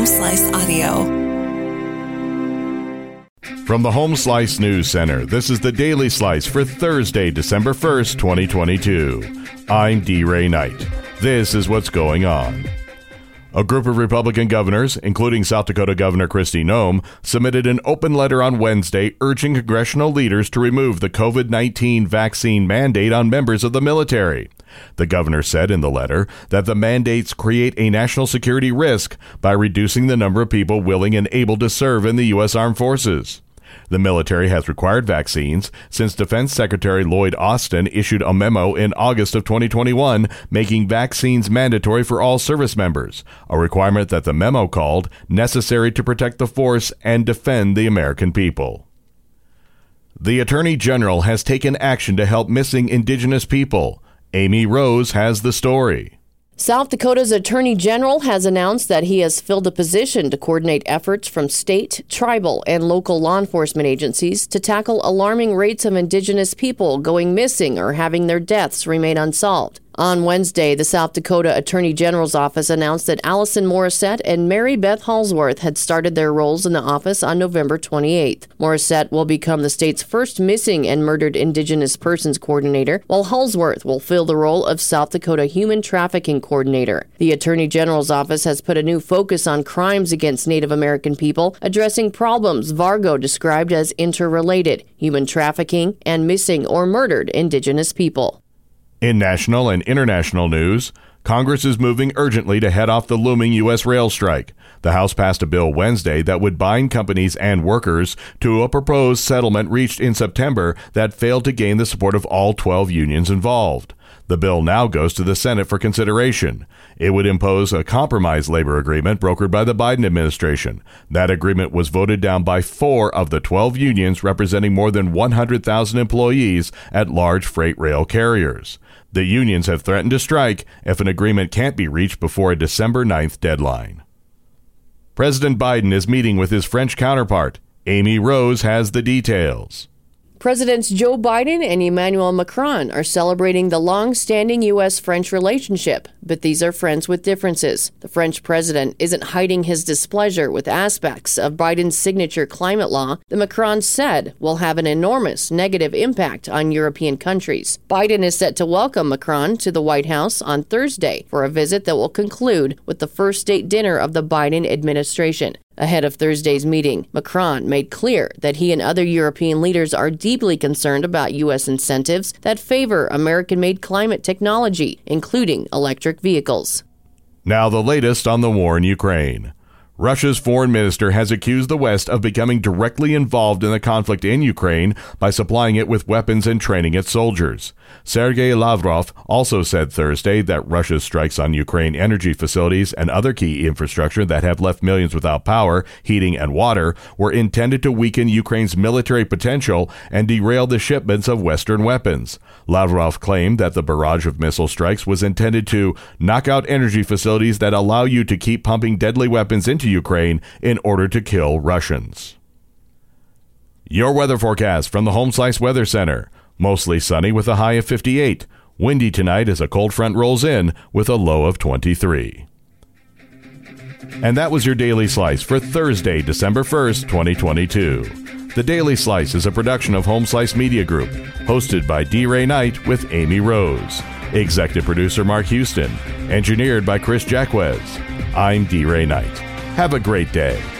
Home Slice Audio. From the Home Slice News Center, this is the Daily Slice for Thursday, December 1st, 2022. I'm D. Ray Knight. This is what's going on. A group of Republican governors, including South Dakota Governor Kristi Noem, submitted an open letter on Wednesday urging congressional leaders to remove the COVID 19 vaccine mandate on members of the military. The governor said in the letter that the mandates create a national security risk by reducing the number of people willing and able to serve in the U.S. Armed Forces. The military has required vaccines since Defense Secretary Lloyd Austin issued a memo in August of 2021 making vaccines mandatory for all service members, a requirement that the memo called necessary to protect the force and defend the American people. The Attorney General has taken action to help missing Indigenous people. Amy Rose has the story. South Dakota's Attorney General has announced that he has filled a position to coordinate efforts from state, tribal, and local law enforcement agencies to tackle alarming rates of Indigenous people going missing or having their deaths remain unsolved. On Wednesday, the South Dakota Attorney General's office announced that Allison Morissette and Mary Beth Halsworth had started their roles in the office on November 28th. Morissette will become the state's first missing and murdered Indigenous persons coordinator, while Halsworth will fill the role of South Dakota Human Trafficking Coordinator. The Attorney General's office has put a new focus on crimes against Native American people, addressing problems Vargo described as interrelated human trafficking and missing or murdered Indigenous people. In national and international news, Congress is moving urgently to head off the looming U.S. rail strike. The House passed a bill Wednesday that would bind companies and workers to a proposed settlement reached in September that failed to gain the support of all 12 unions involved. The bill now goes to the Senate for consideration. It would impose a compromise labor agreement brokered by the Biden administration. That agreement was voted down by four of the 12 unions representing more than 100,000 employees at large freight rail carriers. The unions have threatened to strike if an agreement can't be reached before a December 9th deadline. President Biden is meeting with his French counterpart. Amy Rose has the details. Presidents Joe Biden and Emmanuel Macron are celebrating the long standing U.S. French relationship, but these are friends with differences. The French president isn't hiding his displeasure with aspects of Biden's signature climate law that Macron said will have an enormous negative impact on European countries. Biden is set to welcome Macron to the White House on Thursday for a visit that will conclude with the first state dinner of the Biden administration. Ahead of Thursday's meeting, Macron made clear that he and other European leaders are deeply concerned about U.S. incentives that favor American made climate technology, including electric vehicles. Now, the latest on the war in Ukraine. Russia's foreign minister has accused the West of becoming directly involved in the conflict in Ukraine by supplying it with weapons and training its soldiers. Sergei Lavrov also said Thursday that Russia's strikes on Ukraine energy facilities and other key infrastructure that have left millions without power, heating, and water were intended to weaken Ukraine's military potential and derail the shipments of Western weapons. Lavrov claimed that the barrage of missile strikes was intended to knock out energy facilities that allow you to keep pumping deadly weapons into Ukraine in order to kill Russians. Your weather forecast from the Home Slice Weather Center. Mostly sunny with a high of 58. Windy tonight as a cold front rolls in with a low of 23. And that was your Daily Slice for Thursday, December 1st, 2022. The Daily Slice is a production of Home Slice Media Group, hosted by D. Ray Knight with Amy Rose. Executive producer Mark Houston. Engineered by Chris Jacquez. I'm D. Ray Knight. Have a great day.